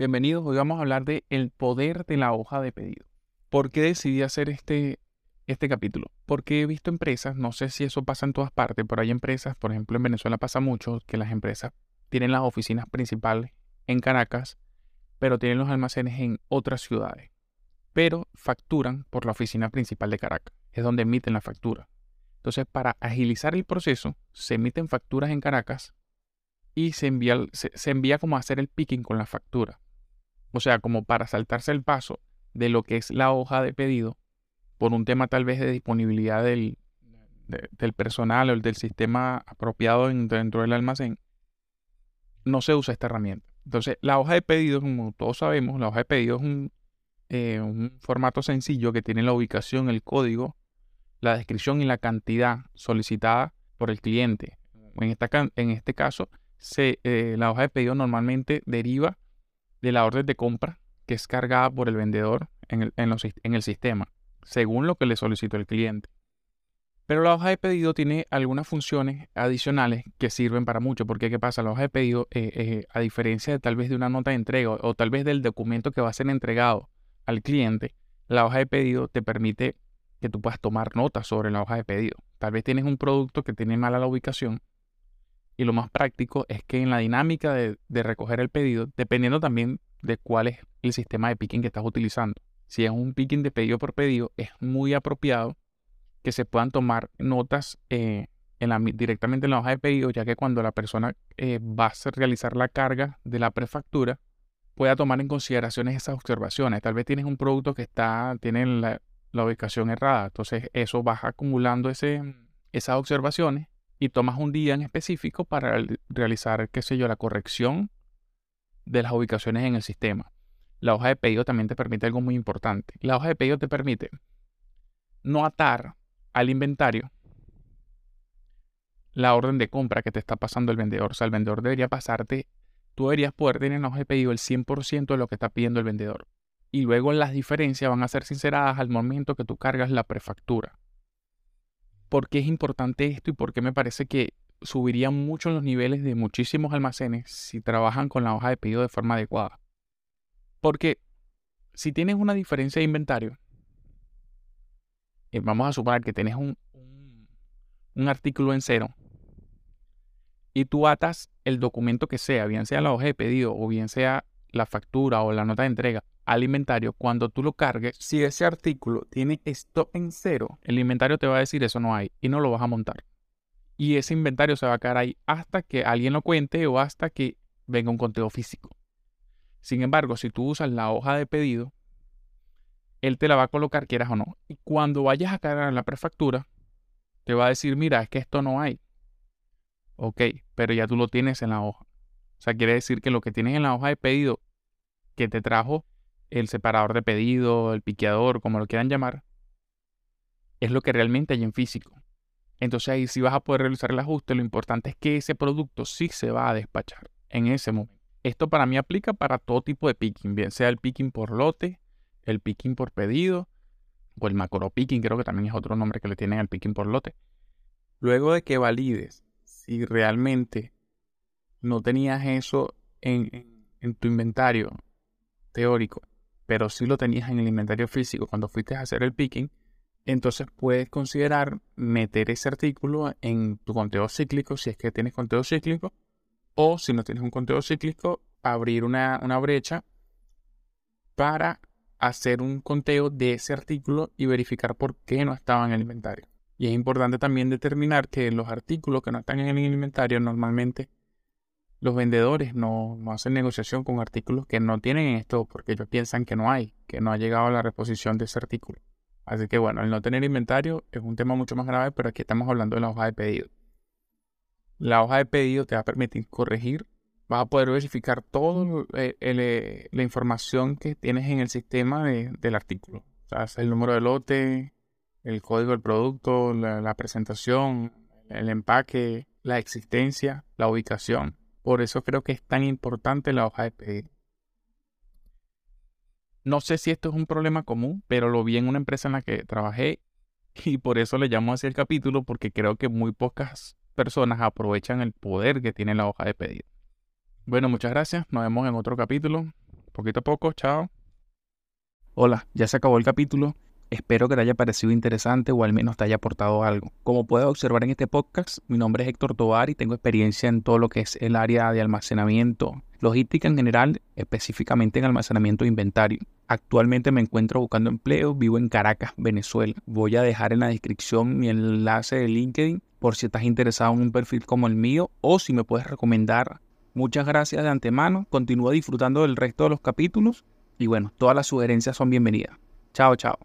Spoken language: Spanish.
Bienvenidos, hoy vamos a hablar de el poder de la hoja de pedido. ¿Por qué decidí hacer este, este capítulo? Porque he visto empresas, no sé si eso pasa en todas partes, pero hay empresas, por ejemplo en Venezuela pasa mucho, que las empresas tienen las oficinas principales en Caracas, pero tienen los almacenes en otras ciudades. Pero facturan por la oficina principal de Caracas, es donde emiten la factura. Entonces, para agilizar el proceso, se emiten facturas en Caracas y se envía, se, se envía como a hacer el picking con la factura. O sea, como para saltarse el paso de lo que es la hoja de pedido por un tema tal vez de disponibilidad del, del personal o del sistema apropiado dentro del almacén, no se usa esta herramienta. Entonces, la hoja de pedido, como todos sabemos, la hoja de pedido es un, eh, formato sencillo que tiene la ubicación, el código, la descripción y la cantidad solicitada por el cliente. En, esta, en este caso, se, eh, la hoja de pedido normalmente deriva de la orden de compra que es cargada por el vendedor en el, en, el sistema, según lo que le solicitó el cliente. Pero la hoja de pedido tiene algunas funciones adicionales que sirven para mucho, porque ¿qué pasa? La hoja de pedido, eh, eh, a diferencia de tal vez de una nota de entrega o tal vez del documento que va a ser entregado al cliente, la hoja de pedido te permite que tú puedas tomar notas sobre la hoja de pedido. Tal vez tienes un producto que tiene mala la ubicación y lo más práctico es que en la dinámica de, recoger el pedido, dependiendo también de cuál es el sistema de picking que estás utilizando. Si es un picking de pedido por pedido, es muy apropiado que se puedan tomar notas eh, en la, directamente en la hoja de pedido, ya que cuando la persona eh, va a realizar la carga de la prefactura, pueda tomar en consideración esas observaciones. Tal vez tienes un producto que está, tiene la, ubicación errada, entonces eso vas acumulando ese, esas observaciones y tomas un día en específico para realizar, qué sé yo, la corrección de las ubicaciones en el sistema. La hoja de pedido también te permite algo muy importante. La hoja de pedido te permite no atar al inventario la orden de compra que te está pasando el vendedor. O sea, el vendedor debería pasarte, tú deberías poder tener en la hoja de pedido el 100% de lo que está pidiendo el vendedor. Y luego las diferencias van a ser sinceradas al momento que tú cargas la prefactura por qué es importante esto y por qué me parece que subiría mucho los niveles de muchísimos almacenes si trabajan con la hoja de pedido de forma adecuada. Porque si tienes una diferencia de inventario, eh, vamos a suponer que tienes un artículo en cero y tú atas el documento que sea, bien sea la hoja de pedido o bien sea la factura o la nota de entrega al inventario, cuando tú lo cargues, si ese artículo tiene stop en cero, el inventario te va a decir eso no hay y no lo vas a montar. Y ese inventario se va a quedar ahí hasta que alguien lo cuente o hasta que venga un conteo físico. Sin embargo, si tú usas la hoja de pedido, él te la va a colocar quieras o no. Y cuando vayas a cargar la prefactura, te va a decir, mira, es que esto no hay. Ok, pero ya tú lo tienes en la hoja. O sea, quiere decir que lo que tienes en la hoja de pedido que te trajo el separador de pedido, el piqueador, como lo quieran llamar, es lo que realmente hay en físico. Entonces ahí sí vas a poder realizar el ajuste. Lo importante es que ese producto sí se va a despachar en ese momento. Esto para mí aplica para todo tipo de picking, bien sea el picking por lote, el picking por pedido, o el macro picking, creo que también es otro nombre que le tienen al picking por lote. Luego de que valides si realmente no tenías eso en, tu inventario teórico pero si lo tenías en el inventario físico cuando fuiste a hacer el picking, entonces puedes considerar meter ese artículo en tu conteo cíclico si es que tienes conteo cíclico o si no tienes un conteo cíclico, abrir una, una brecha para hacer un conteo de ese artículo y verificar por qué no estaba en el inventario. Y es importante también determinar que los artículos que no están en el inventario normalmente los vendedores no, hacen negociación con artículos que no tienen esto porque ellos piensan que no hay, que no ha llegado a la reposición de ese artículo. Así que bueno, el no tener inventario es un tema mucho más grave, pero aquí estamos hablando de la hoja de pedido. La hoja de pedido te va a permitir corregir, vas a poder verificar toda eh, la información que tienes en el sistema del artículo. O sea, el número de lote, el código del producto, la presentación, el empaque, la existencia, la ubicación. Por eso creo que es tan importante la hoja de pedido. No sé si esto es un problema común, pero lo vi en una empresa en la que trabajé y por eso le llamo así el capítulo porque creo que muy pocas personas aprovechan el poder que tiene la hoja de pedido. Bueno, muchas gracias. Nos vemos en otro capítulo. Poquito a poco, chao. Hola, ya se acabó el capítulo. Espero que te haya parecido interesante o al menos te haya aportado algo. Como puedes observar en este podcast, mi nombre es Héctor Tovar y tengo experiencia en todo lo que es el área de almacenamiento, logística en general, específicamente en almacenamiento de inventario. Actualmente me encuentro buscando empleo, vivo en Caracas, Venezuela. Voy a dejar en la descripción mi enlace de LinkedIn por si estás interesado en un perfil como el mío o si me puedes recomendar. Muchas gracias de antemano, continúa disfrutando del resto de los capítulos y bueno, todas las sugerencias son bienvenidas. Chao, chao.